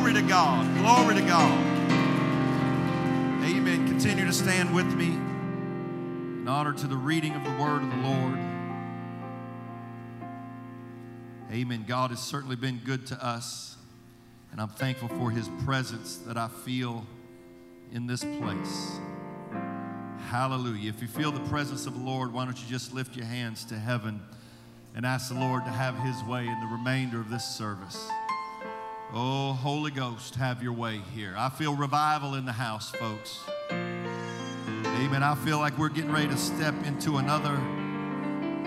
Glory to God. Glory to God. Amen. Continue to stand with me in honor to the reading of the word of the Lord. Amen. God has certainly been good to us, and I'm thankful for his presence that I feel in this place. Hallelujah. If you feel the presence of the Lord, why don't you just lift your hands to heaven and ask the Lord to have his way in the remainder of this service. Oh, Holy Ghost, have your way here. I feel revival in the house, folks. Amen. I feel like we're getting ready to step into another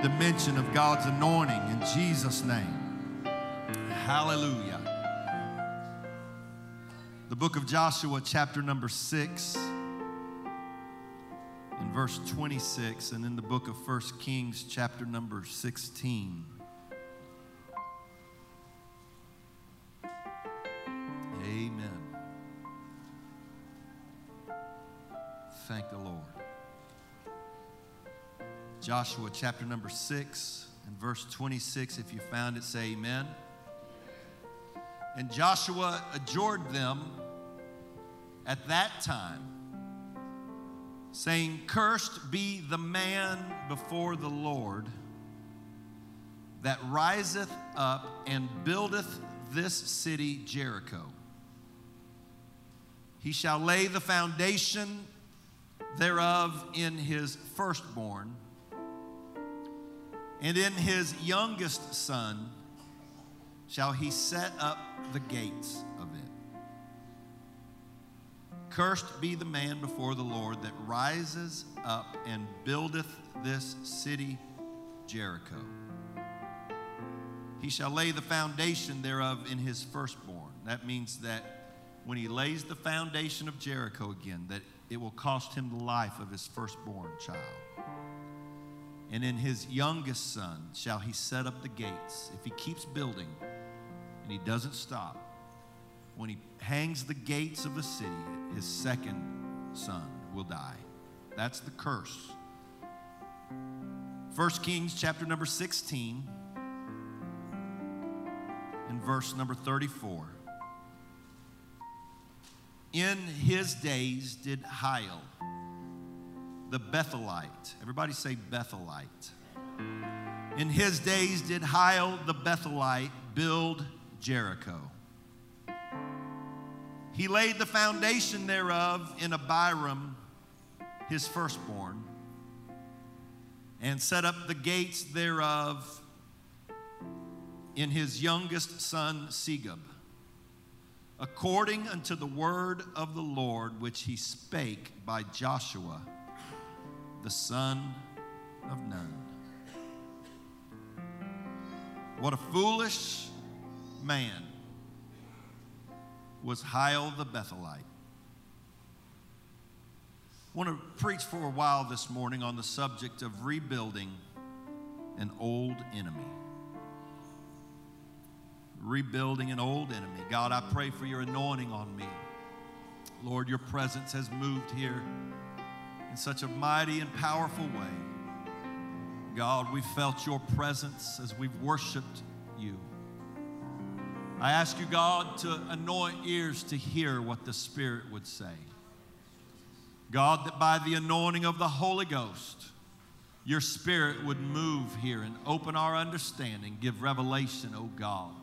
dimension of God's anointing in Jesus' name. Hallelujah. The book of Joshua, chapter number 6, in verse 26, and in the book of 1 Kings, chapter number 16. Amen. Thank the Lord. Joshua chapter number 6 and verse 26. If you found it, say amen. And Joshua adjured them at that time, saying, Cursed be the man before the Lord that riseth up and buildeth this city Jericho. He shall lay the foundation thereof in his firstborn, and in his youngest son shall he set up the gates of it. Cursed be the man before the Lord that rises up and buildeth this city Jericho. He shall lay the foundation thereof in his firstborn. That means that when he lays the foundation of Jericho again, that it will cost him the life of his firstborn child. And in his youngest son shall he set up the gates. If he keeps building and he doesn't stop, when he hangs the gates of the city, his second son will die. That's the curse. 1 Kings chapter number 16 and verse number 34. In his days did Hiel, the Bethelite, everybody say Bethelite. In his days did Hiel the Bethelite build Jericho. He laid the foundation thereof in Abiram, his firstborn, and set up the gates thereof in his youngest son Segub according unto the word of the Lord which he spake by Joshua, the son of Nun. What a foolish man was Hiel the Bethelite. I want to preach for a while this morning on the subject of rebuilding an old enemy rebuilding an old enemy. God, I pray for your anointing on me. Lord, your presence has moved here in such a mighty and powerful way. God, we felt your presence as we've worshiped you. I ask you, God, to anoint ears to hear what the Spirit would say. God, that by the anointing of the Holy Ghost, your Spirit would move here and open our understanding, give revelation, oh God.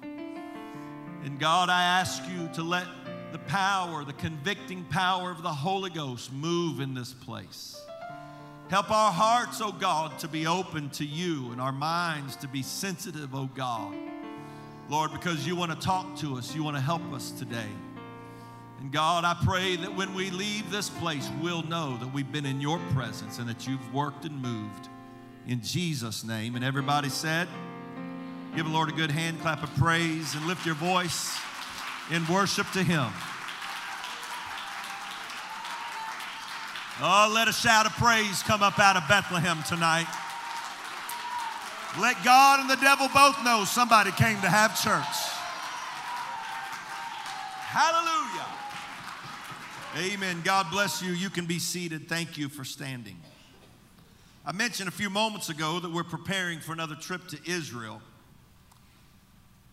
And God, I ask you to let the power, the convicting power of the Holy Ghost move in this place. Help our hearts, oh God, to be open to you and our minds to be sensitive, oh God. Lord, because you want to talk to us, you want to help us today. And God, I pray that when we leave this place, we'll know that we've been in your presence and that you've worked and moved. In Jesus' name. And everybody said, Give the Lord a good hand clap of praise and lift your voice in worship to Him. Oh, let a shout of praise come up out of Bethlehem tonight. Let God and the devil both know somebody came to have church. Hallelujah. Amen. God bless you. You can be seated. Thank you for standing. I mentioned a few moments ago that we're preparing for another trip to Israel.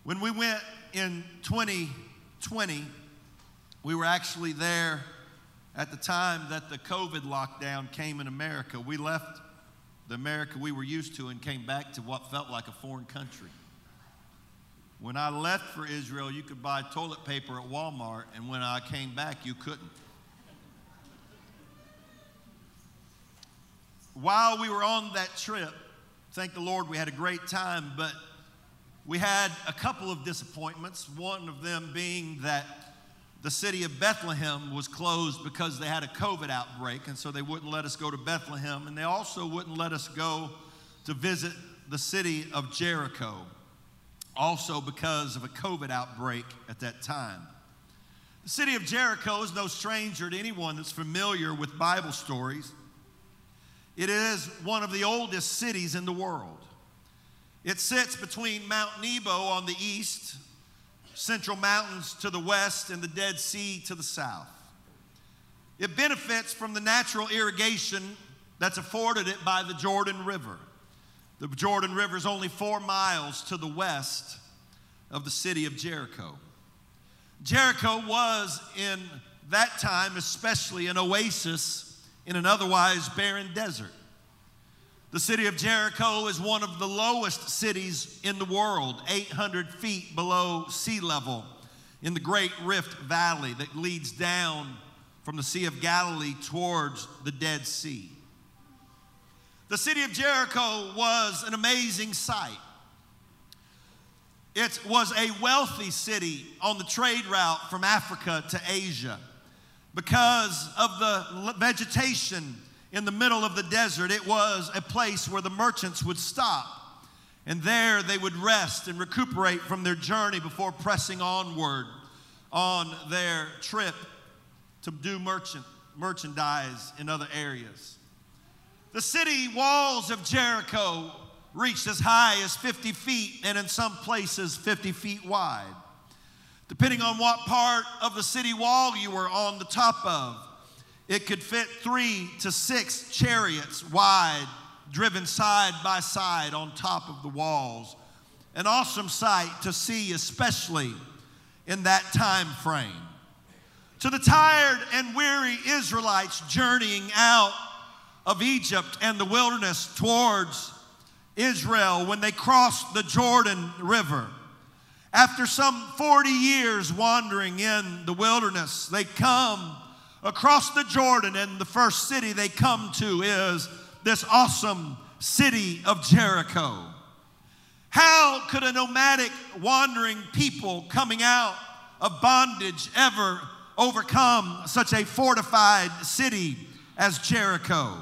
When we went in 2020, We were actually there at the time that the COVID lockdown came in America. We left the America we were used to and came back to what felt like a foreign country. When I left for Israel, you could buy toilet paper at Walmart, and when I came back, you couldn't. While we were on that trip, thank the Lord we had a great time, but we had a couple of disappointments. One of them being that the city of Bethlehem was closed because they had a COVID outbreak, and so they wouldn't let us go to Bethlehem, and they also wouldn't let us go to visit the city of Jericho also because of a COVID outbreak at that time. The city of Jericho is no stranger to anyone that's familiar with Bible stories. It is one of the oldest cities in the world. It sits between Mount Nebo on the east, Central Mountains to the west, and the Dead Sea to the south. It benefits from the natural irrigation that's afforded it by the Jordan River. The Jordan River is only four miles to the west of the city of Jericho. Jericho was, in that time, especially an oasis in an otherwise barren desert. The city of Jericho is one of the lowest cities in the world, 800 feet below sea level in the Great Rift Valley that leads down from the Sea of Galilee towards the Dead Sea. The city of Jericho was an amazing sight. It was a wealthy city on the trade route from Africa to Asia. Because of the vegetation in the middle of the desert, it was a place where the merchants would stop. And there they would rest and recuperate from their journey before pressing onward on their trip to do merchant, merchandise in other areas. The city walls of Jericho reached as high as 50 feet and in some places 50 feet wide. Depending on what part of the city wall you were on the top of, it could fit three to six chariots wide, driven side by side on top of the walls. An awesome sight to see, especially in that time frame. To the tired and weary Israelites journeying out of Egypt and the wilderness towards Israel when they crossed the Jordan River. After some 40 years wandering in the wilderness, they come across the Jordan, and the first city they come to is this awesome city of Jericho. How could a nomadic, wandering people coming out of bondage ever overcome such a fortified city as Jericho?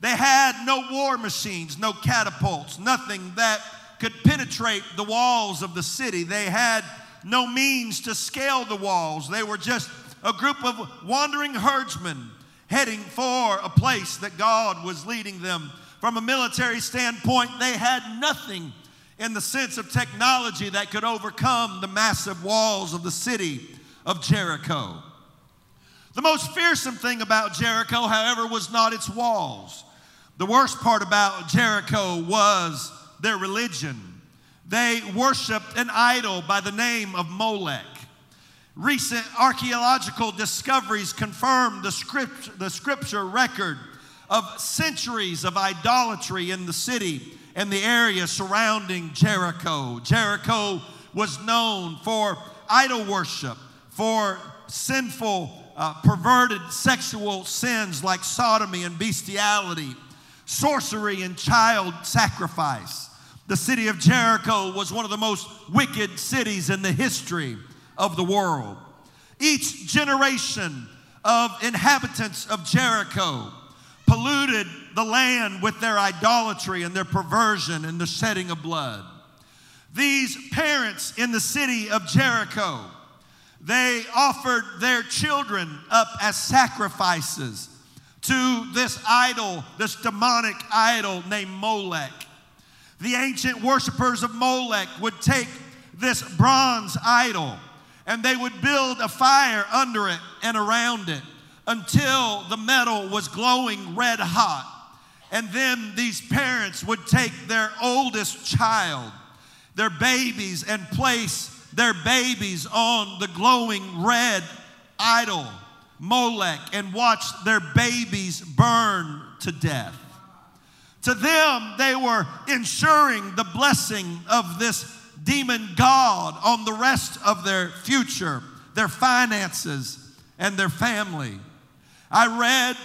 They had no war machines, no catapults, nothing that could penetrate the walls of the city. They had no means to scale the walls. They were just a group of wandering herdsmen heading for a place that God was leading them. From a military standpoint, they had nothing in the sense of technology that could overcome the massive walls of the city of Jericho. The most fearsome thing about Jericho, however, was not its walls. The worst part about Jericho was their religion. They worshiped an idol by the name of Molech. Recent archaeological discoveries confirm the, script, the scripture record of centuries of idolatry in the city and the area surrounding Jericho. Jericho was known for idol worship, for sinful, uh, perverted sexual sins like sodomy and bestiality sorcery and child sacrifice. The city of Jericho was one of the most wicked cities in the history of the world. Each generation of inhabitants of Jericho polluted the land with their idolatry and their perversion and the shedding of blood. These parents in the city of Jericho, they offered their children up as sacrifices to this idol, this demonic idol named Molech. The ancient worshippers of Molech would take this bronze idol and they would build a fire under it and around it until the metal was glowing red hot. And then these parents would take their oldest child, their babies, and place their babies on the glowing red idol, Molech, and watch their babies burn to death. To them, they were ensuring the blessing of this demon God on the rest of their future, their finances, and their family. I read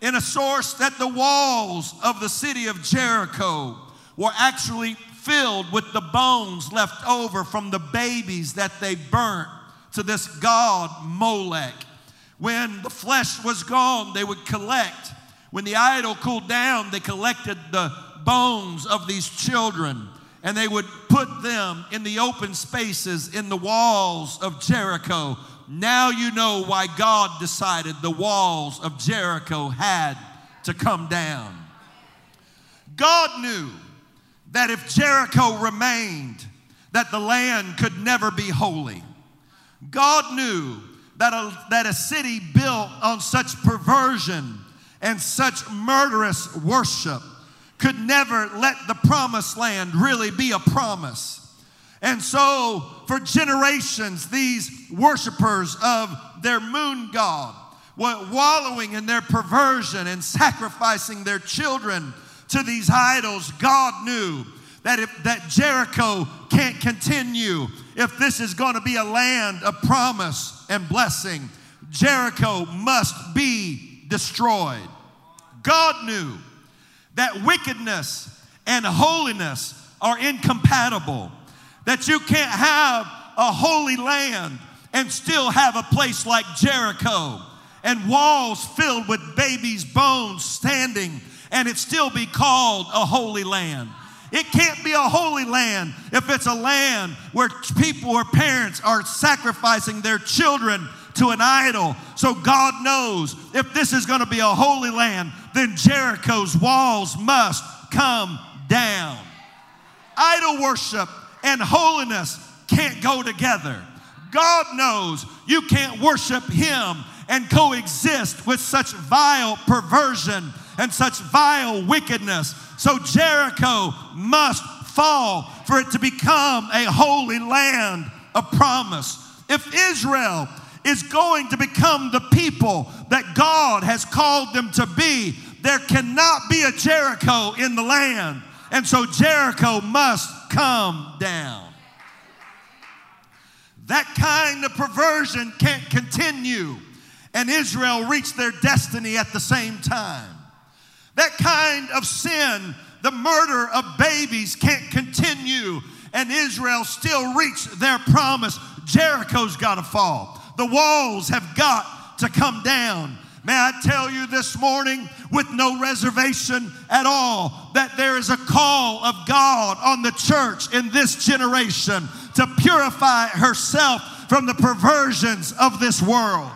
in a source that the walls of the city of Jericho were actually filled with the bones left over from the babies that they burnt to this god Molech. When the flesh was gone, they would collect. When the idol cooled down, they collected the bones of these children and they would put them in the open spaces in the walls of Jericho. Now you know why God decided the walls of Jericho had to come down. God knew that if Jericho remained, that the land could never be holy. God knew that a, that a city built on such perversion and such murderous worship could never let the promised land really be a promise. And so, for generations, these worshipers of their moon god were wallowing in their perversion and sacrificing their children to these idols. God knew that if that Jericho can't continue, if this is going to be a land of promise and blessing, Jericho must be destroyed. God knew that wickedness and holiness are incompatible, that you can't have a holy land and still have a place like Jericho and walls filled with babies' bones standing and it still be called a holy land. It can't be a holy land if it's a land where people or parents are sacrificing their children to an idol. So God knows if this is going to be a holy land, then Jericho's walls must come down. Idol worship and holiness can't go together. God knows you can't worship Him and coexist with such vile perversion and such vile wickedness. So Jericho must fall for it to become a holy land of promise. If Israel is going to become the people that God has called them to be, there cannot be a Jericho in the land. And so Jericho must come down. That kind of perversion can't continue, and Israel reach their destiny at the same time. That kind of sin, the murder of babies, can't continue, and Israel still reach their promise. Jericho's got to fall. The walls have got to come down. May I tell you this morning, with no reservation at all, that there is a call of God on the church in this generation to purify herself from the perversions of this world.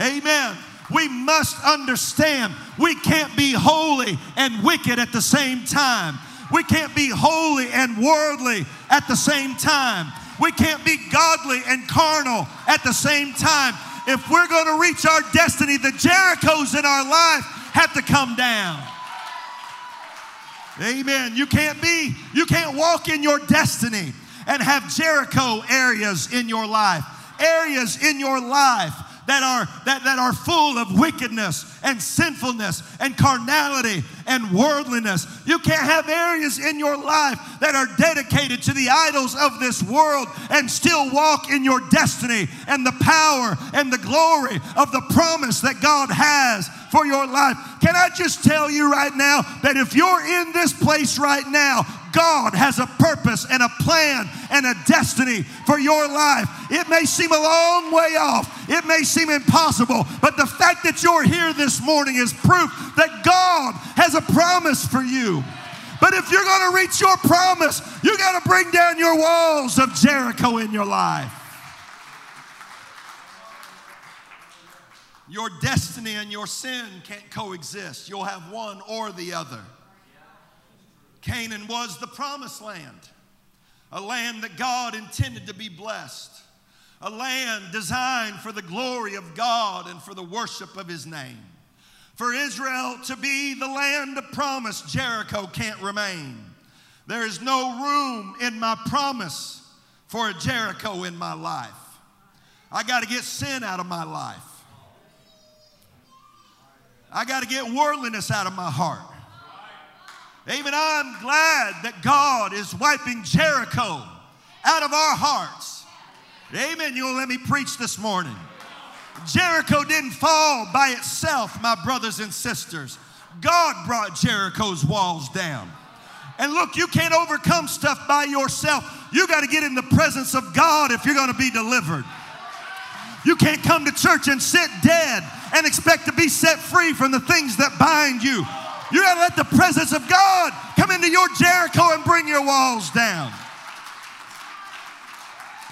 Amen. We must understand we can't be holy and wicked at the same time. We can't be holy and worldly at the same time. We can't be godly and carnal at the same time. If we're going to reach our destiny, the Jerichos in our life have to come down. Amen. You can't be, you can't walk in your destiny and have Jericho areas in your life. Areas in your life that are, that, that are full of wickedness and sinfulness and carnality and worldliness. You can't have areas in your life that are dedicated to the idols of this world and still walk in your destiny and the power and the glory of the promise that God has for your life. Can I just tell you right now that if you're in this place right now, God has a purpose and a plan and a destiny for your life. It may seem a long way off, it may seem impossible, but the fact that you're here this morning is proof that God has a promise for you. But if you're going to reach your promise, you got to bring down your walls of Jericho in your life. Your destiny and your sin can't coexist. You'll have one or the other. Canaan was the promised land, a land that God intended to be blessed, a land designed for the glory of God and for the worship of His name. For Israel to be the land of promise, Jericho can't remain. There is no room in my promise for a Jericho in my life. I got to get sin out of my life. I got to get worldliness out of my heart. Even I'm glad that God is wiping Jericho out of our hearts. Amen. You'll let me preach this morning. Jericho didn't fall by itself, my brothers and sisters. God brought Jericho's walls down. And look, you can't overcome stuff by yourself. You got to get in the presence of God if you're going to be delivered. You can't come to church and sit dead and expect to be set free from the things that bind you. You got to let the presence of God come into your Jericho and bring your walls down.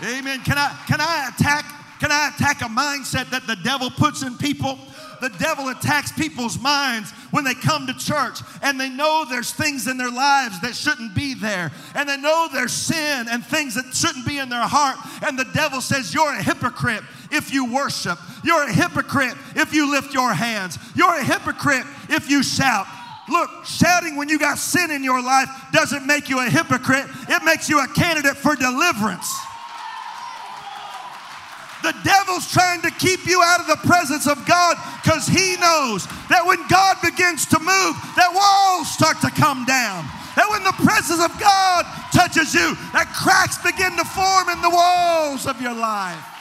Amen. Can I can I attack can I attack a mindset that the devil puts in people? The devil attacks people's minds when they come to church and they know there's things in their lives that shouldn't be there. And they know there's sin and things that shouldn't be in their heart. And the devil says, You're a hypocrite if you worship. You're a hypocrite if you lift your hands. You're a hypocrite if you shout. Look, shouting when you got sin in your life doesn't make you a hypocrite, it makes you a candidate for deliverance. The devil's trying to keep you out of the presence of God because he knows that when God begins to move, that walls start to come down. That when the presence of God touches you, that cracks begin to form in the walls of your life.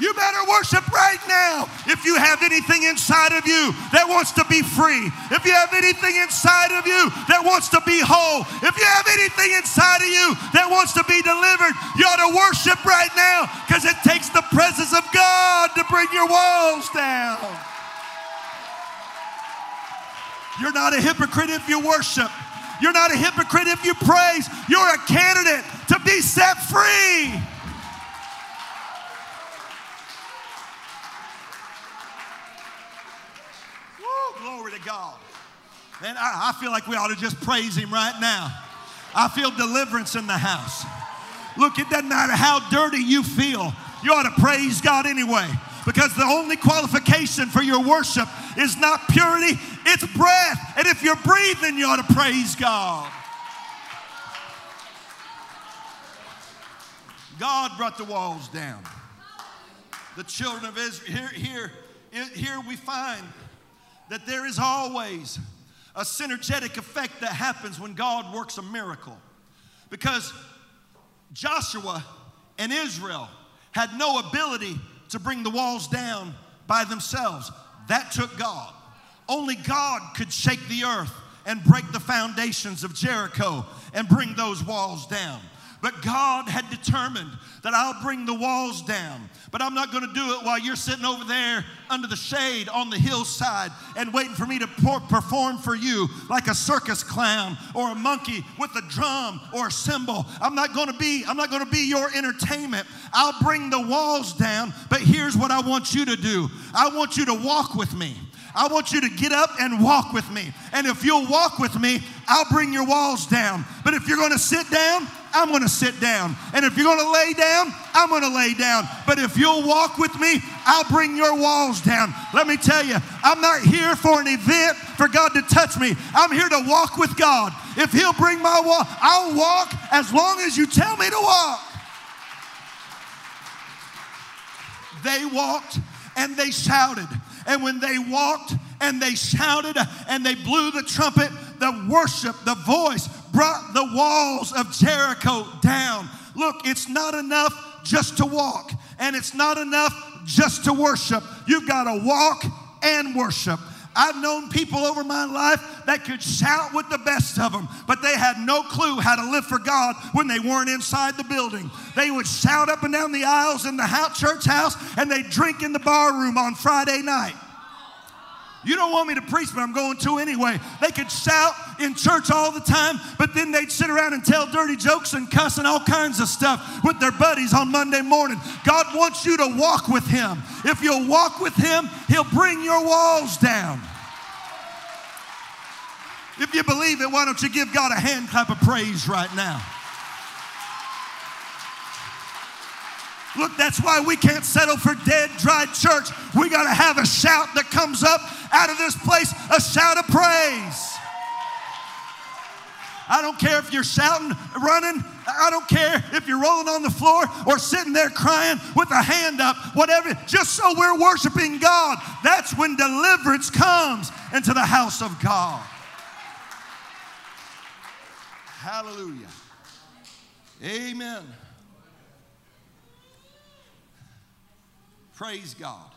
You better worship right now if you have anything inside of you that wants to be free. If you have anything inside of you that wants to be whole. If you have anything inside of you that wants to be delivered, you ought to worship right now because it takes the presence of God to bring your walls down. You're not a hypocrite if you worship. You're not a hypocrite if you praise. You're a candidate to be set free. Glory to God. Man, I, I feel like we ought to just praise Him right now. I feel deliverance in the house. Look, it doesn't matter how dirty you feel, you ought to praise God anyway. Because the only qualification for your worship is not purity, it's breath. And if you're breathing, you ought to praise God. God brought the walls down. The children of Israel, here, here, here we find that there is always a synergetic effect that happens when God works a miracle. Because Joshua and Israel had no ability to bring the walls down by themselves. That took God. Only God could shake the earth and break the foundations of Jericho and bring those walls down. But God had determined that I'll bring the walls down. But I'm not going to do it while you're sitting over there under the shade on the hillside and waiting for me to perform for you like a circus clown or a monkey with a drum or a cymbal. I'm not going to be I'm not going to be your entertainment. I'll bring the walls down, but here's what I want you to do. I want you to walk with me. I want you to get up and walk with me. And if you'll walk with me, I'll bring your walls down. But if you're going to sit down, I'm going to sit down. And if you're going to lay down, I'm going to lay down. But if you'll walk with me, I'll bring your walls down. Let me tell you, I'm not here for an event for God to touch me. I'm here to walk with God. If He'll bring my wall, I'll walk as long as you tell me to walk. They walked and they shouted. And when they walked and they shouted and they blew the trumpet, the worship, the voice brought the walls of Jericho down. Look, it's not enough just to walk, and it's not enough just to worship. You've got to walk and worship. I've known people over my life that could shout with the best of them, but they had no clue how to live for God when they weren't inside the building. They would shout up and down the aisles in the church house, and they'd drink in the bar room on Friday night. You don't want me to preach, but I'm going to anyway. They could shout in church all the time, but then they'd sit around and tell dirty jokes and cuss and all kinds of stuff with their buddies on Monday morning. God wants you to walk with Him. If you'll walk with Him, He'll bring your walls down. If you believe it, why don't you give God a hand clap of praise right now? Look, that's why we can't settle for dead, dry church. We got to have a shout that comes up out of this place, a shout of praise. I don't care if you're shouting, running, I don't care if you're rolling on the floor or sitting there crying with a hand up, whatever, just so we're worshiping God. That's when deliverance comes into the house of God. Hallelujah. Amen. Praise God.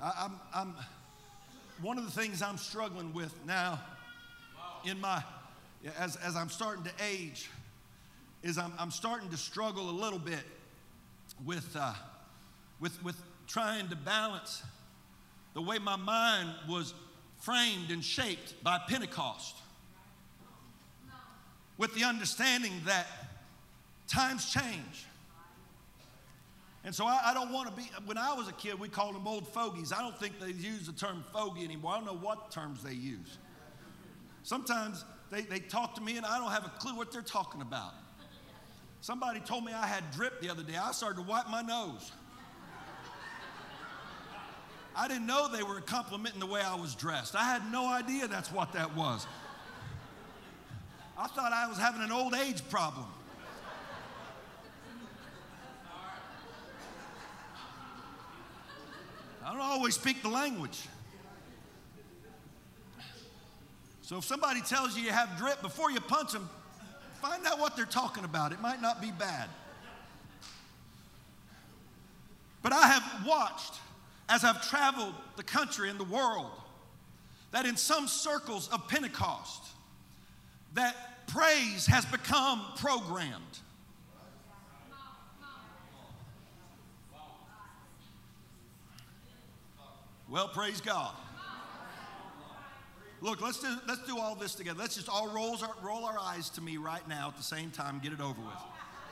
I, am I'm, one of the things I'm struggling with now in my, as, as I'm starting to age, is I'm, I'm starting to struggle a little bit with, uh, with, with trying to balance the way my mind was framed and shaped by Pentecost with the understanding that times change. And so I, I don't want to be, when I was a kid, we called them old fogies. I don't think they use the term fogey anymore. I don't know what terms they use. Sometimes they, they talk to me and I don't have a clue what they're talking about. Somebody told me I had drip the other day. I started to wipe my nose. I didn't know they were complimenting the way I was dressed. I had no idea that's what that was. I thought I was having an old age problem. I don't always speak the language. So if somebody tells you you have drip, before you punch them, find out what they're talking about. It might not be bad. But I have watched as I've traveled the country and the world that in some circles of Pentecost, that praise has become programmed. Well, praise God. Look, let's do, let's do all this together. Let's just all roll our, roll our eyes to me right now at the same time, get it over with.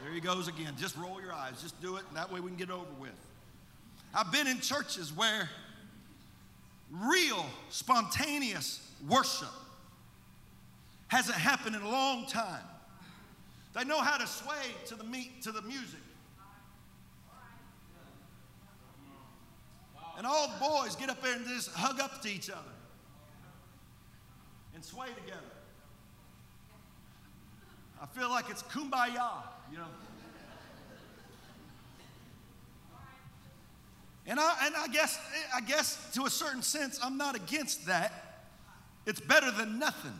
There he goes again. Just roll your eyes. Just do it, that way we can get it over with. I've been in churches where real, spontaneous worship hasn't happened in a long time. They know how to sway to the meat, to the music. And all the boys get up there and just hug up to each other and sway together. I feel like it's kumbaya, you know. And I, and I guess I guess to a certain sense I'm not against that. It's better than nothing.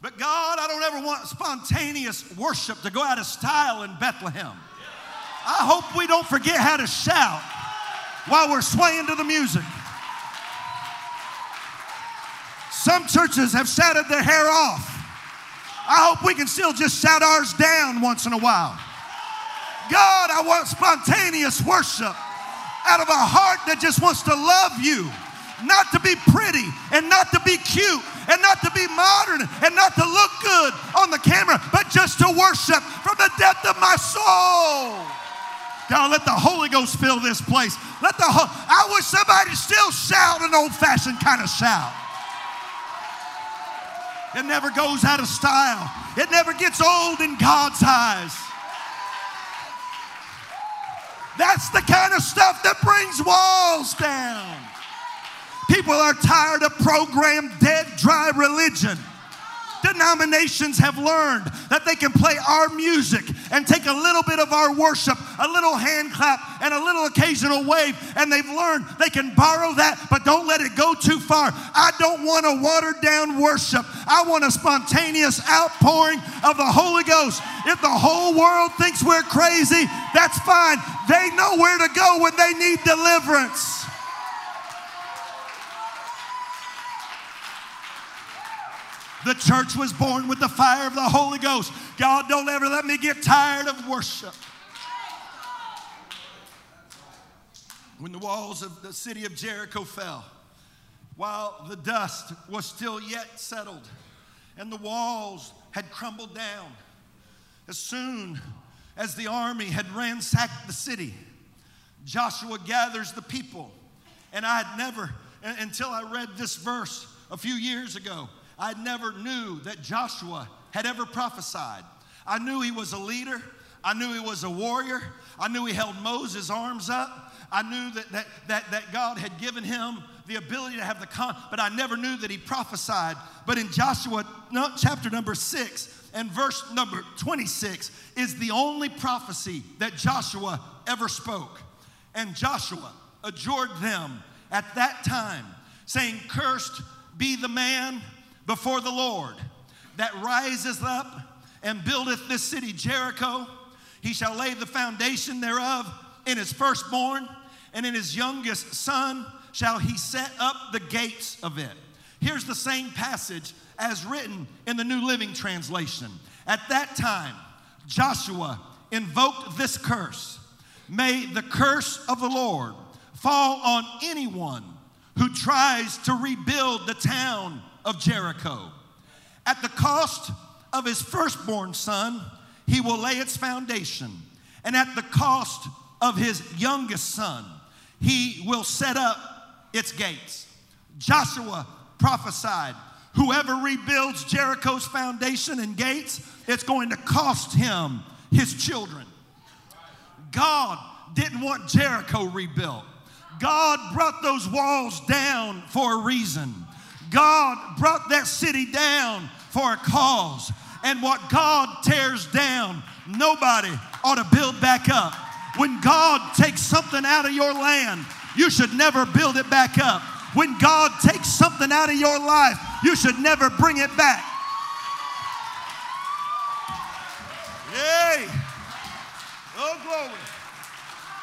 But God, I don't ever want spontaneous worship to go out of style in Bethlehem. I hope we don't forget how to shout while we're swaying to the music. Some churches have shouted their hair off. I hope we can still just shout ours down once in a while. God, I want spontaneous worship out of a heart that just wants to love you, not to be pretty and not to be cute and not to be modern and not to look good on the camera, but just to worship from the depth of my soul. God, let the Holy Ghost fill this place. Let the Ho- I wish somebody still shout an old-fashioned kind of shout. It never goes out of style. It never gets old in God's eyes. That's the kind of stuff that brings walls down. People are tired of programmed, dead, dry religion denominations have learned that they can play our music and take a little bit of our worship, a little hand clap, and a little occasional wave, and they've learned they can borrow that, but don't let it go too far. I don't want a watered down worship. I want a spontaneous outpouring of the Holy Ghost. If the whole world thinks we're crazy, that's fine. They know where to go when they need deliverance. The church was born with the fire of the Holy Ghost. God, don't ever let me get tired of worship. When the walls of the city of Jericho fell, while the dust was still yet settled and the walls had crumbled down, as soon as the army had ransacked the city, Joshua gathers the people. And I had never, until I read this verse a few years ago, I never knew that Joshua had ever prophesied. I knew he was a leader. I knew he was a warrior. I knew he held Moses' arms up. I knew that, that, that, that God had given him the ability to have the con, but I never knew that he prophesied. But in Joshua chapter number six, and verse number 26 is the only prophecy that Joshua ever spoke. And Joshua adjured them at that time, saying, Cursed be the man before the Lord that riseth up and buildeth this city Jericho. He shall lay the foundation thereof in his firstborn, and in his youngest son shall he set up the gates of it. Here's the same passage as written in the New Living Translation. At that time, Joshua invoked this curse May the curse of the Lord fall on anyone who tries to rebuild the town of Jericho. At the cost of his firstborn son, he will lay its foundation, and at the cost of his youngest son, he will set up its gates. Joshua prophesied whoever rebuilds Jericho's foundation and gates, it's going to cost him his children. God didn't want Jericho rebuilt. God brought those walls down for a reason. God brought that city down for a cause. And what God tears down, nobody ought to build back up. When God takes something out of your land, you should never build it back up. When God takes something out of your life, you should never bring it back. Yay! Oh, glory.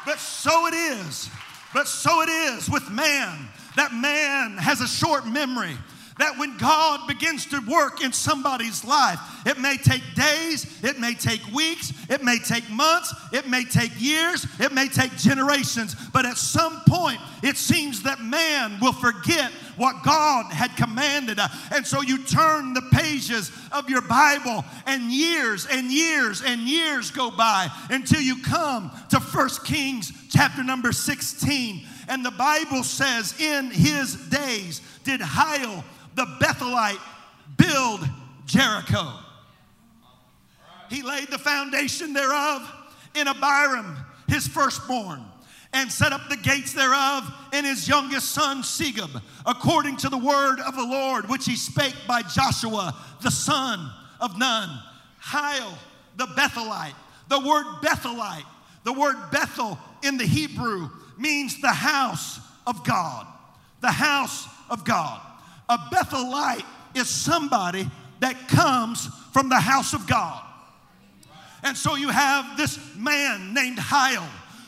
But so it is. But so it is with man. That man has a short memory that when God begins to work in somebody's life, it may take days, it may take weeks, it may take months, it may take years, it may take generations, but at some point, it seems that man will forget what God had commanded. And so you turn the pages of your Bible, and years and years and years go by until you come to First Kings chapter number 16. And the Bible says, In his days did Hiel the Bethelite build Jericho. He laid the foundation thereof in Abiram, his firstborn, and set up the gates thereof in his youngest son Segub, according to the word of the Lord, which he spake by Joshua, the son of Nun. Hiel, the Bethelite. The word Bethelite, the word Bethel in the Hebrew means the house of God. The house of God. A Bethelite is somebody that comes from the house of God. And so you have this man named Hiel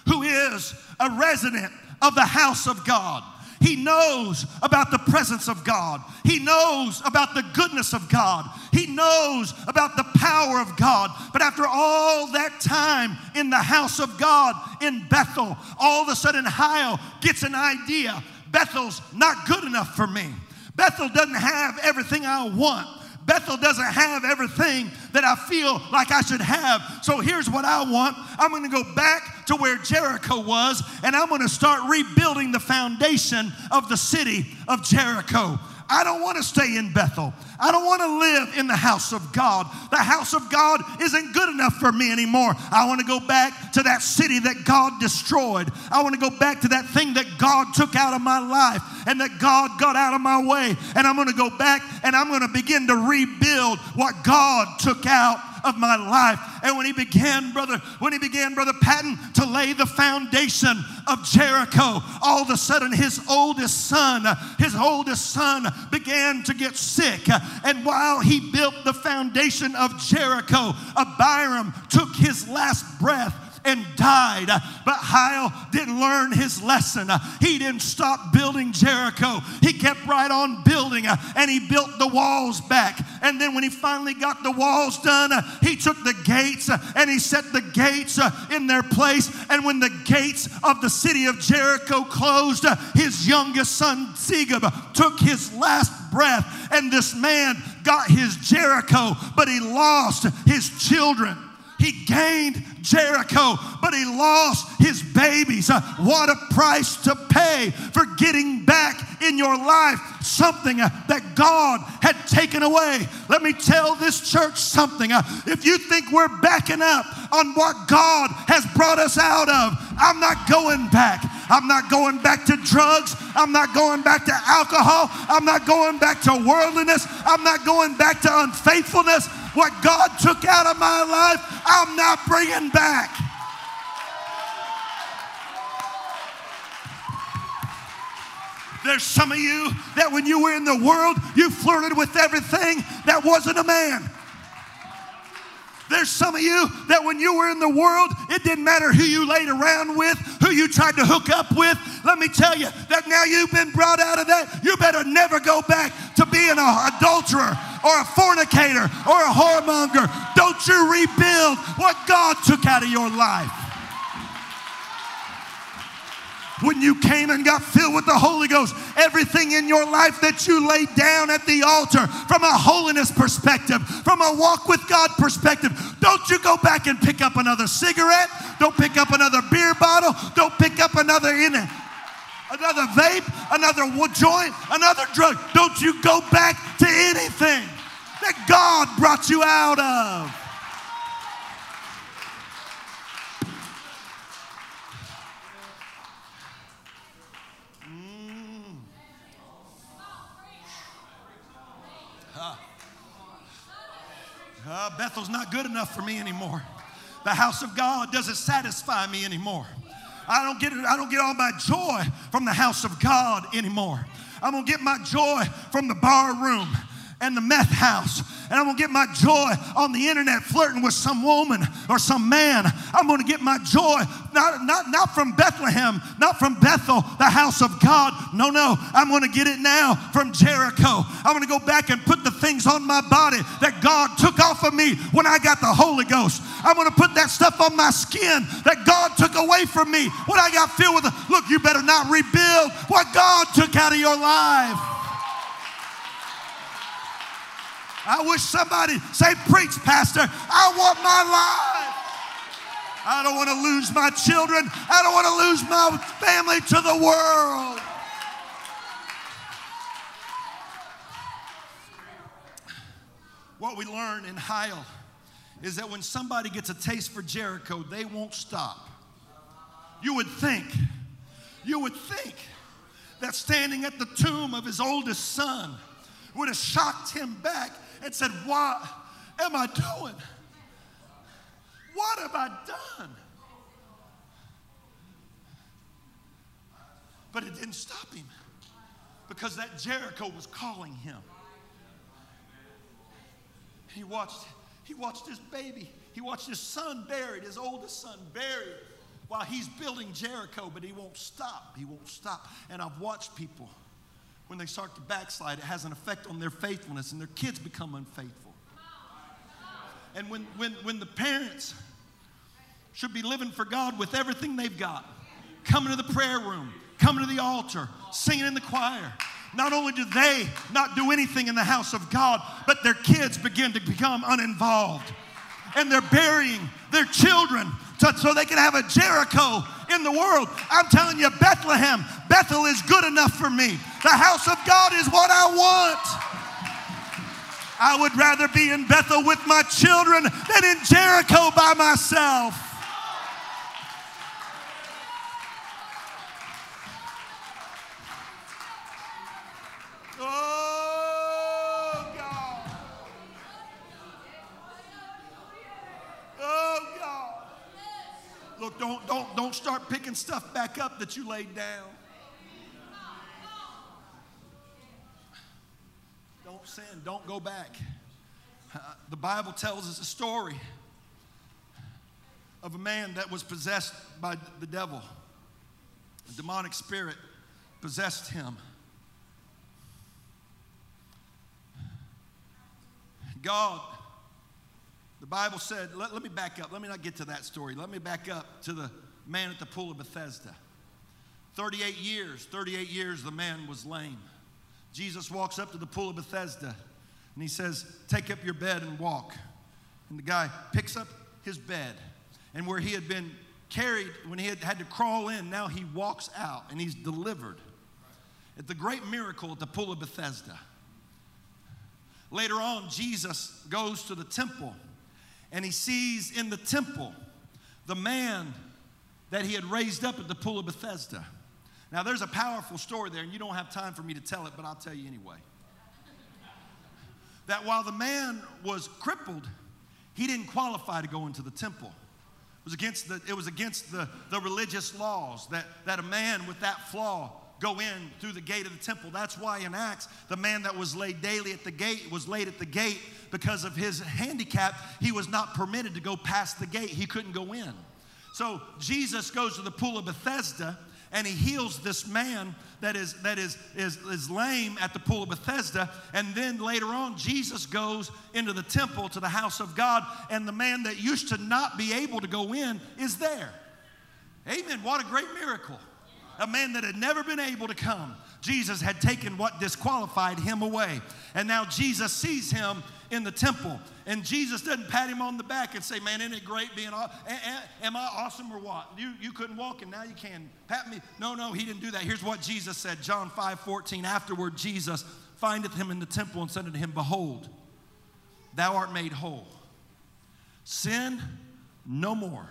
who is a resident of the house of God. He knows about the presence of God. He knows about the goodness of God. He knows about the power of God. But after all that time in the house of God in Bethel, all of a sudden Hiel gets an idea Bethel's not good enough for me. Bethel doesn't have everything I want. Bethel doesn't have everything that I feel like I should have. So here's what I want I'm going to go back to where Jericho was, and I'm going to start rebuilding the foundation of the city of Jericho. I don't want to stay in Bethel. I don't want to live in the house of God. The house of God isn't good enough for me anymore. I want to go back to that city that God destroyed. I want to go back to that thing that God took out of my life and that God got out of my way. And I'm going to go back and I'm going to begin to rebuild what God took out of my life. And when he began, brother, when he began, brother Patton, to lay the foundation of Jericho, all of a sudden his oldest son, his oldest son began to get sick. And while he built the foundation of Jericho, Abiram took his last breath and died. But Hiel didn't learn his lesson. He didn't stop building Jericho. He kept right on building and he built the walls back. And then when he finally got the walls done, he took the gates and he set the gates in their place. And when the gates of the city of Jericho closed, his youngest son Segub took his last breath. And this man got his Jericho, but he lost his children. He gained Jericho, but he lost his babies. Uh, what a price to pay for getting back in your life something uh, that God had taken away. Let me tell this church something. Uh, if you think we're backing up on what God has brought us out of, I'm not going back. I'm not going back to drugs. I'm not going back to alcohol. I'm not going back to worldliness. I'm not going back to unfaithfulness. What God took out of my life, I'm not bringing back. There's some of you that when you were in the world, you flirted with everything that wasn't a man. There's some of you that when you were in the world, it didn't matter who you laid around with, who you tried to hook up with. Let me tell you that now you've been brought out of that, you better never go back to being an adulterer or a fornicator or a whoremonger. Don't you rebuild what God took out of your life when you came and got filled with the Holy Ghost, everything in your life that you laid down at the altar from a holiness perspective, from a walk with God perspective, don't you go back and pick up another cigarette, don't pick up another beer bottle, don't pick up another in it. Another vape, another joint, another drug. Don't you go back to anything that God brought you out of. Uh, Bethel's not good enough for me anymore. The house of God doesn't satisfy me anymore. I don't get I don't get all my joy from the house of God anymore. I'm gonna get my joy from the bar room and the meth house. And I'm gonna get my joy on the internet flirting with some woman or some man. I'm gonna get my joy not, not, not from Bethlehem, not from Bethel, the house of God. No, no, I'm gonna get it now from Jericho. I'm gonna go back and put the things on my body that God took off of me when I got the Holy Ghost. I'm gonna put that stuff on my skin that God took away from me when I got filled with the. Look, you better not rebuild what God took out of your life. I wish somebody say, Preach, Pastor. I want my life. I don't want to lose my children. I don't want to lose my family to the world. What we learn in Hiel is that when somebody gets a taste for Jericho, they won't stop. You would think, you would think that standing at the tomb of his oldest son would have shocked him back and said, What am I doing? What have I done? But it didn't stop him because that Jericho was calling him. He watched, he watched his baby, he watched his son buried, his oldest son buried, while he's building Jericho, but he won't stop. He won't stop. And I've watched people when they start to backslide, it has an effect on their faithfulness and their kids become unfaithful. And when, when, when the parents should be living for God with everything they've got, coming to the prayer room, coming to the altar, singing in the choir, not only do they not do anything in the house of God, but their kids begin to become uninvolved. And they're burying their children to, so they can have a Jericho in the world. I'm telling you, Bethlehem, Bethel is good enough for me. The house of God is what I want. I would rather be in Bethel with my children than in Jericho by myself. Start picking stuff back up that you laid down. Don't sin. Don't go back. Uh, the Bible tells us a story of a man that was possessed by the devil. A demonic spirit possessed him. God the Bible said, let, let me back up. Let me not get to that story. Let me back up to the man at the pool of Bethesda. 38 years, 38 years the man was lame. Jesus walks up to the pool of Bethesda and he says, Take up your bed and walk. And the guy picks up his bed. And where he had been carried, when he had, had to crawl in, now he walks out and he's delivered. It's the great miracle at the pool of Bethesda. Later on, Jesus goes to the temple and he sees in the temple the man that he had raised up at the pool of Bethesda. Now, there's a powerful story there, and you don't have time for me to tell it, but I'll tell you anyway. that while the man was crippled, he didn't qualify to go into the temple. It was against the, it was against the, the religious laws that, that a man with that flaw go in through the gate of the temple. That's why in Acts, the man that was laid daily at the gate was laid at the gate because of his handicap. He was not permitted to go past the gate, he couldn't go in. So Jesus goes to the pool of Bethesda and he heals this man that is that is, is is lame at the pool of Bethesda and then later on Jesus goes into the temple to the house of God and the man that used to not be able to go in is there. Amen. What a great miracle a man that had never been able to come. Jesus had taken what disqualified him away. And now Jesus sees him in the temple. And Jesus doesn't pat him on the back and say, Man, isn't it great being awesome? Am I awesome or what? You, you couldn't walk and now you can. Pat me. No, no, he didn't do that. Here's what Jesus said John 5 14. Afterward, Jesus findeth him in the temple and said unto him, Behold, thou art made whole. Sin no more,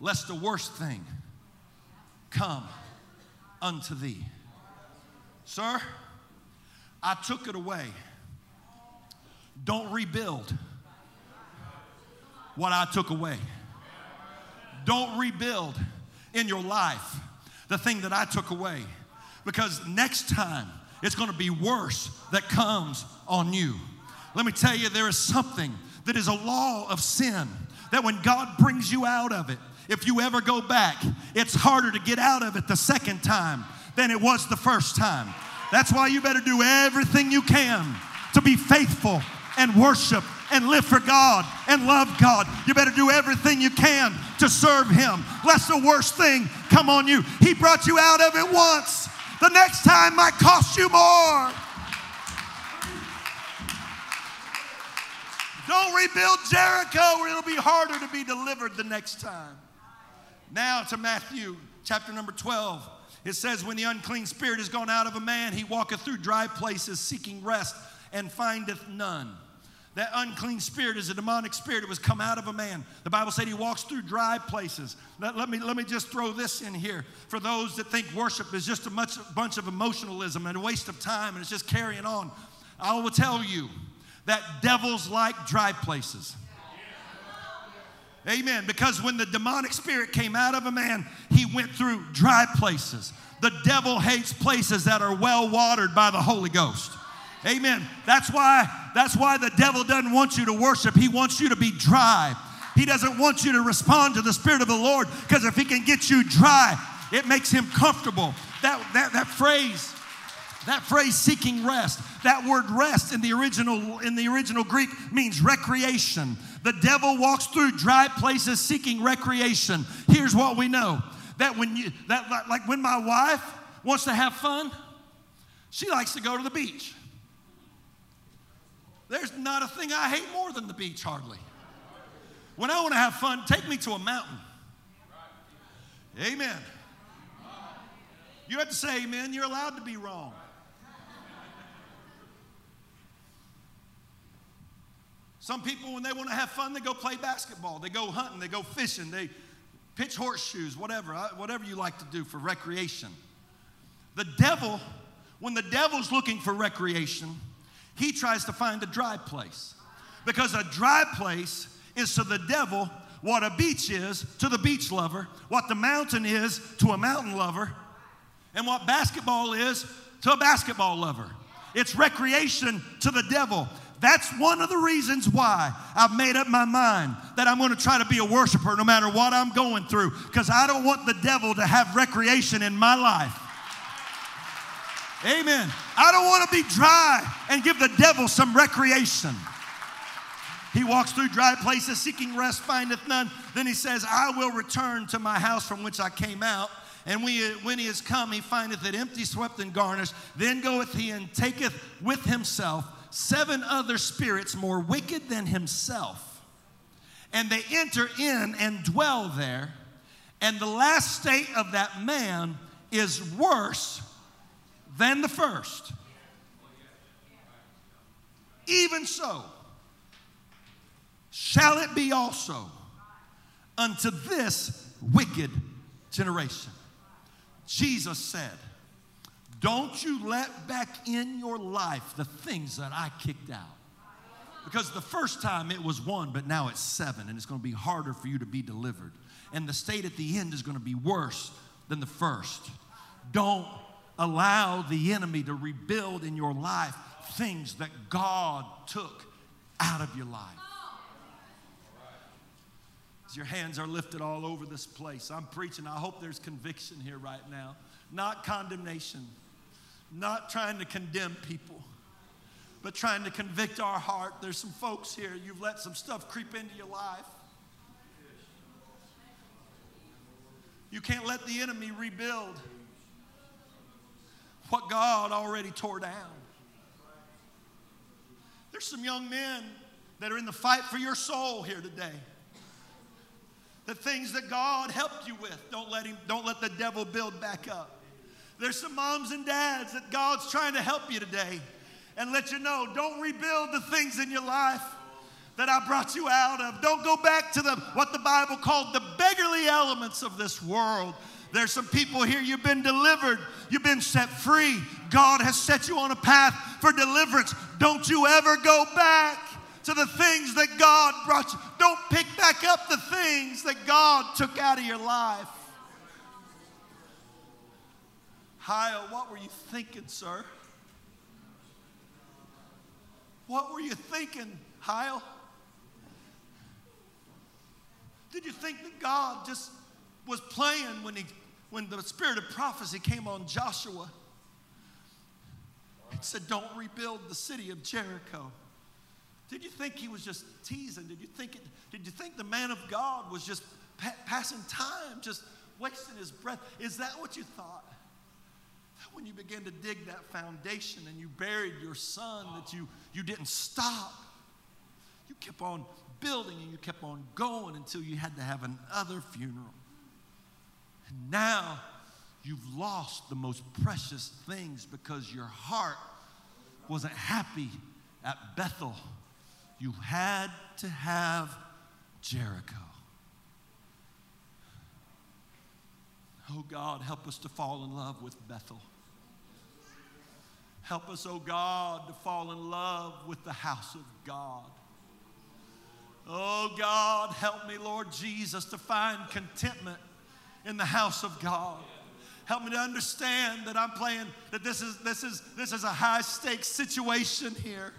lest the worst thing come unto thee. Sir, I took it away. Don't rebuild what I took away. Don't rebuild in your life the thing that I took away. Because next time it's going to be worse that comes on you. Let me tell you, there is something that is a law of sin that when God brings you out of it, if you ever go back, it's harder to get out of it the second time than it was the first time. That's why you better do everything you can to be faithful and worship and live for God and love God. You better do everything you can to serve Him. Lest the worst thing come on you. He brought you out of it once. The next time might cost you more. Don't rebuild Jericho or it'll be harder to be delivered the next time. Now to Matthew chapter number 12. It says, When the unclean spirit is gone out of a man, he walketh through dry places seeking rest and findeth none. That unclean spirit is a demonic spirit. It was come out of a man. The Bible said he walks through dry places. Let, let me, let me just throw this in here for those that think worship is just a much, bunch of emotionalism and a waste of time and it's just carrying on. I will tell you that devils like dry places. Amen. Because when the demonic spirit came out of a man, he went through dry places. The devil hates places that are well watered by the Holy Ghost. Amen. That's why that's why the devil doesn't want you to worship. He wants you to be dry. He doesn't want you to respond to the spirit of the Lord because if he can get you dry, it makes him comfortable. That that that phrase that phrase seeking rest, that word rest in the original in the original Greek means recreation. The devil walks through dry places seeking recreation. Here's what we know. That when you that like when my wife wants to have fun, she likes to go to the beach. There's not a thing I hate more than the beach hardly. When I want to have fun, take me to a mountain. Amen. You have to say amen. You're allowed to be wrong. Some people, when they want to have fun, they go play basketball, they go hunting, they go fishing, they pitch horseshoes, whatever, uh, whatever you like to do for recreation. The devil, when the devil's looking for recreation, he tries to find a dry place. Because a dry place is to the devil what a beach is to the beach lover, what the mountain is to a mountain lover, and what basketball is to a basketball lover. It's recreation to the devil. That's one of the reasons why I've made up my mind that I'm going to try to be a worshiper no matter what I'm going through because I don't want the devil to have recreation in my life. Amen. I don't want to be dry and give the devil some recreation. He walks through dry places seeking rest, findeth none. Then he says, I will return to my house from which I came out. And when he is come, he findeth it empty, swept, and garnished. Then goeth he and taketh with himself seven other spirits more wicked than himself. And they enter in and dwell there. And the last state of that man is worse than the first. Even so, shall it be also unto this wicked generation. Jesus said, Don't you let back in your life the things that I kicked out. Because the first time it was one, but now it's seven, and it's going to be harder for you to be delivered. And the state at the end is going to be worse than the first. Don't allow the enemy to rebuild in your life things that God took out of your life. As your hands are lifted all over this place, I'm preaching. I hope there's conviction here right now, not condemnation, not trying to condemn people but trying to convict our heart. There's some folks here, you've let some stuff creep into your life. You can't let the enemy rebuild what God already tore down. There's some young men that are in the fight for your soul here today. The things that God helped you with, don't let him don't let the devil build back up. There's some moms and dads that God's trying to help you today and let you know don't rebuild the things in your life that I brought you out of. Don't go back to the what the Bible called the beggarly elements of this world. There's some people here, you've been delivered, you've been set free. God has set you on a path for deliverance. Don't you ever go back to the things that God brought you. Don't pick back up the things that God took out of your life. Hiel, what were you thinking, sir? What were you thinking, Hiel? Did you think that God just was playing when, he, when the spirit of prophecy came on Joshua? It said, Don't rebuild the city of Jericho. Did you think he was just teasing? Did you think, it, did you think the man of God was just pa- passing time, just wasting his breath? Is that what you thought? When you began to dig that foundation and you buried your son that you, you didn't stop. You kept on building and you kept on going until you had to have another funeral. And now you've lost the most precious things because your heart wasn't happy at Bethel. You had to have Jericho. Oh God, help us to fall in love with Bethel. Help us, oh God, to fall in love with the house of God. Oh God, help me, Lord Jesus, to find contentment in the house of God. Help me to understand that I'm playing, that this is, this is, this is a high stakes situation here.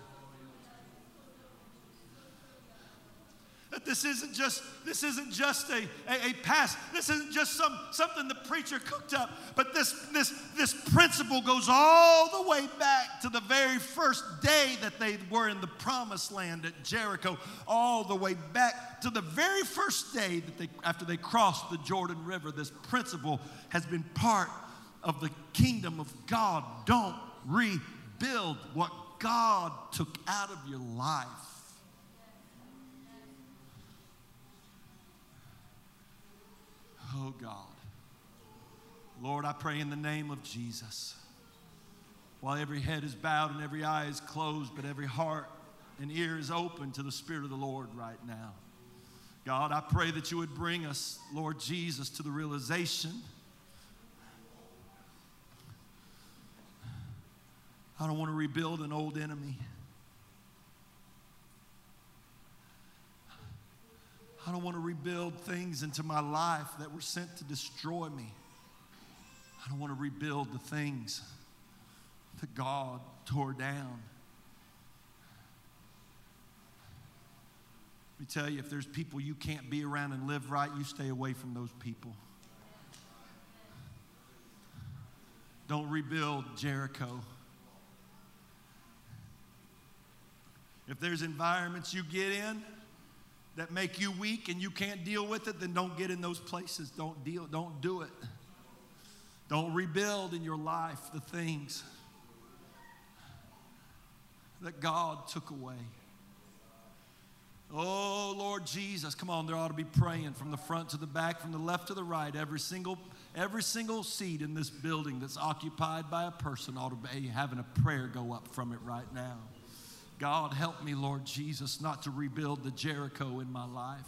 That this isn't just, this isn't just a, a, a pass. This isn't just some, something the preacher cooked up. But this, this, this principle goes all the way back to the very first day that they were in the promised land at Jericho, all the way back to the very first day that they, after they crossed the Jordan River. This principle has been part of the kingdom of God. Don't rebuild what God took out of your life. Oh God. Lord, I pray in the name of Jesus. While every head is bowed and every eye is closed, but every heart and ear is open to the Spirit of the Lord right now. God, I pray that you would bring us, Lord Jesus, to the realization. I don't want to rebuild an old enemy. I don't want to rebuild things into my life that were sent to destroy me. I don't want to rebuild the things that God tore down. Let me tell you, if there's people you can't be around and live right, you stay away from those people. Don't rebuild Jericho. If there's environments you get in, that make you weak and you can't deal with it, then don't get in those places. Don't deal, don't do it. Don't rebuild in your life the things that God took away. Oh, Lord Jesus, come on, there ought to be praying from the front to the back, from the left to the right. Every single, every single seat in this building that's occupied by a person ought to be having a prayer go up from it right now. God, help me, Lord Jesus, not to rebuild the Jericho in my life.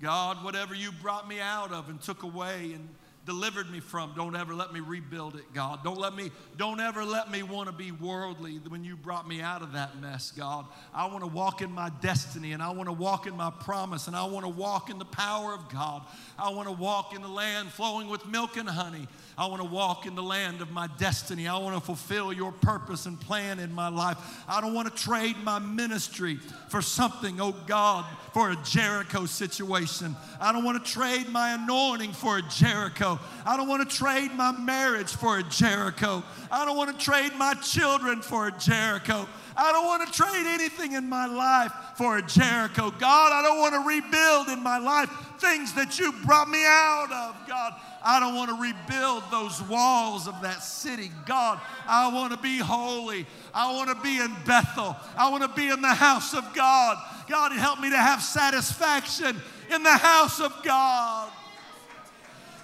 God, whatever you brought me out of and took away and delivered me from. Don't ever let me rebuild it, God. Don't let me, don't ever let me want to be worldly when you brought me out of that mess, God. I want to walk in my destiny and I want to walk in my promise and I want to walk in the power of God. I want to walk in the land flowing with milk and honey. I want to walk in the land of my destiny. I want to fulfill your purpose and plan in my life. I don't want to trade my ministry for something, oh God, for a Jericho situation. I don't want to trade my anointing for a Jericho. I don't want to trade my marriage for a Jericho. I don't want to trade my children for a Jericho. I don't want to trade anything in my life for a Jericho. God, I don't want to rebuild in my life things that you brought me out of, God. I don't want to rebuild those walls of that city. God, I want to be holy. I want to be in Bethel. I want to be in the house of God. God, help me to have satisfaction in the house of God.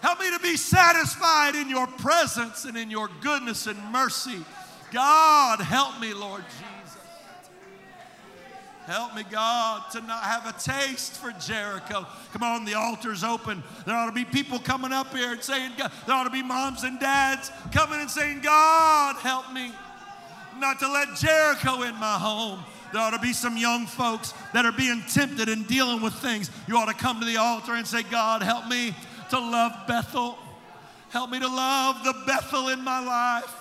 Help me to be satisfied in your presence and in your goodness and mercy. God, help me, Lord Jesus. Help me, God, to not have a taste for Jericho. Come on, the altar's open. There ought to be people coming up here and saying, God, there ought to be moms and dads coming and saying, God, help me not to let Jericho in my home. There ought to be some young folks that are being tempted and dealing with things. You ought to come to the altar and say, God, help me to love Bethel. Help me to love the Bethel in my life.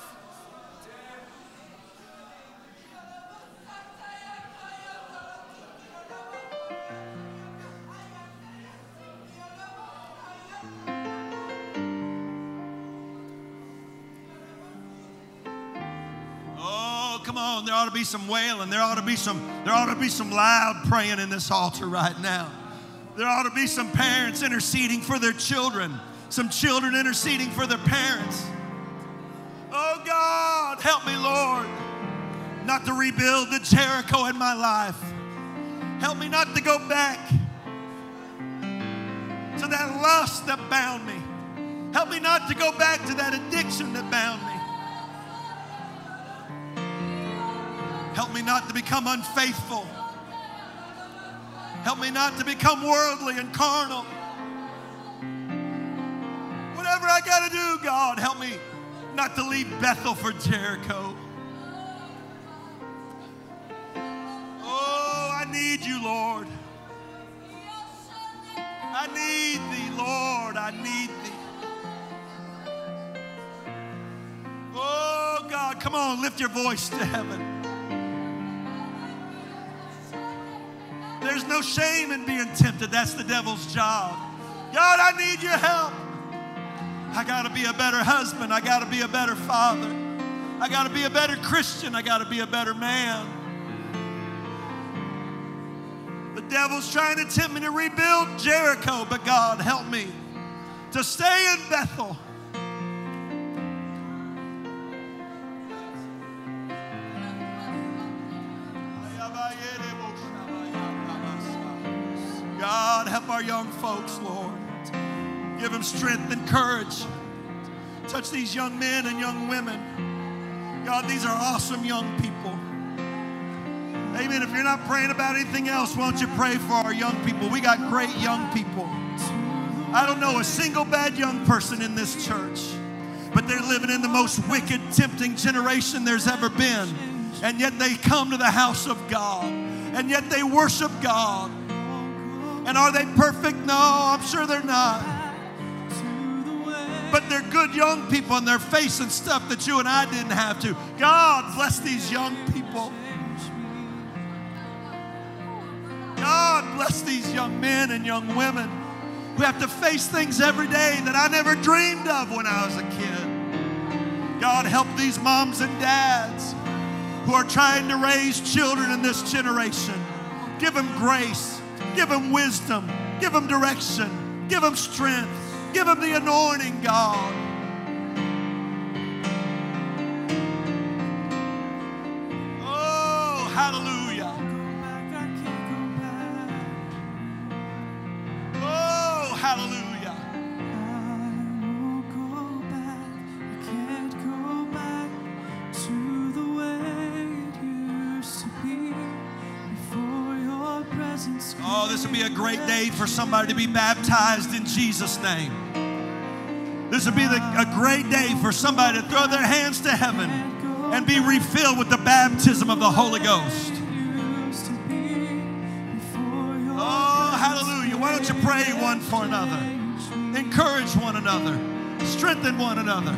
Oh, come on, there ought to be some wailing. There ought to be some, there ought to be some loud praying in this altar right now. There ought to be some parents interceding for their children, some children interceding for their parents. Oh God, help me, Lord, not to rebuild the Jericho in my life. Help me not to go back to that lust that bound me. Help me not to go back to that addiction that bound me. Help me not to become unfaithful. Help me not to become worldly and carnal. Whatever I got to do, God, help me not to leave Bethel for Jericho. Oh, I need you, Lord. I need thee, Lord. I need thee. Oh, God, come on, lift your voice to heaven. No shame in being tempted. That's the devil's job. God, I need your help. I got to be a better husband. I got to be a better father. I got to be a better Christian. I got to be a better man. The devil's trying to tempt me to rebuild Jericho, but God, help me to stay in Bethel. Our young folks, Lord. Give them strength and courage. Touch these young men and young women. God, these are awesome young people. Amen. If you're not praying about anything else, why don't you pray for our young people? We got great young people. I don't know a single bad young person in this church, but they're living in the most wicked, tempting generation there's ever been. And yet they come to the house of God, and yet they worship God. And are they perfect? No, I'm sure they're not. But they're good young people and they're facing stuff that you and I didn't have to. God bless these young people. God bless these young men and young women who have to face things every day that I never dreamed of when I was a kid. God help these moms and dads who are trying to raise children in this generation. Give them grace. Give them wisdom. Give them direction. Give them strength. Give them the anointing, God. Oh, hallelujah. great day for somebody to be baptized in Jesus' name. This would be the, a great day for somebody to throw their hands to heaven and be refilled with the baptism of the Holy Ghost. Oh, hallelujah. Why don't you pray one for another? Encourage one another. Strengthen one another.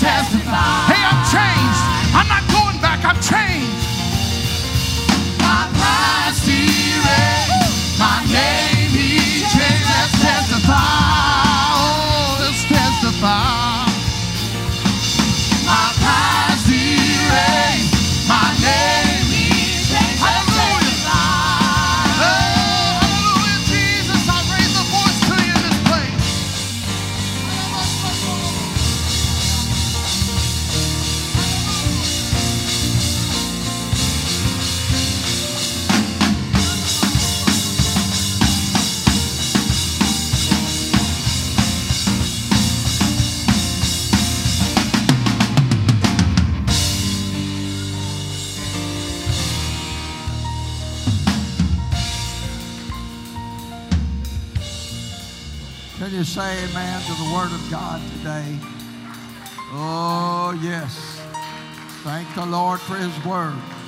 testify. Hey, I'm changed. I'm not going back. I'm changed. say amen to the word of God today? Oh, yes. Thank the Lord for his word.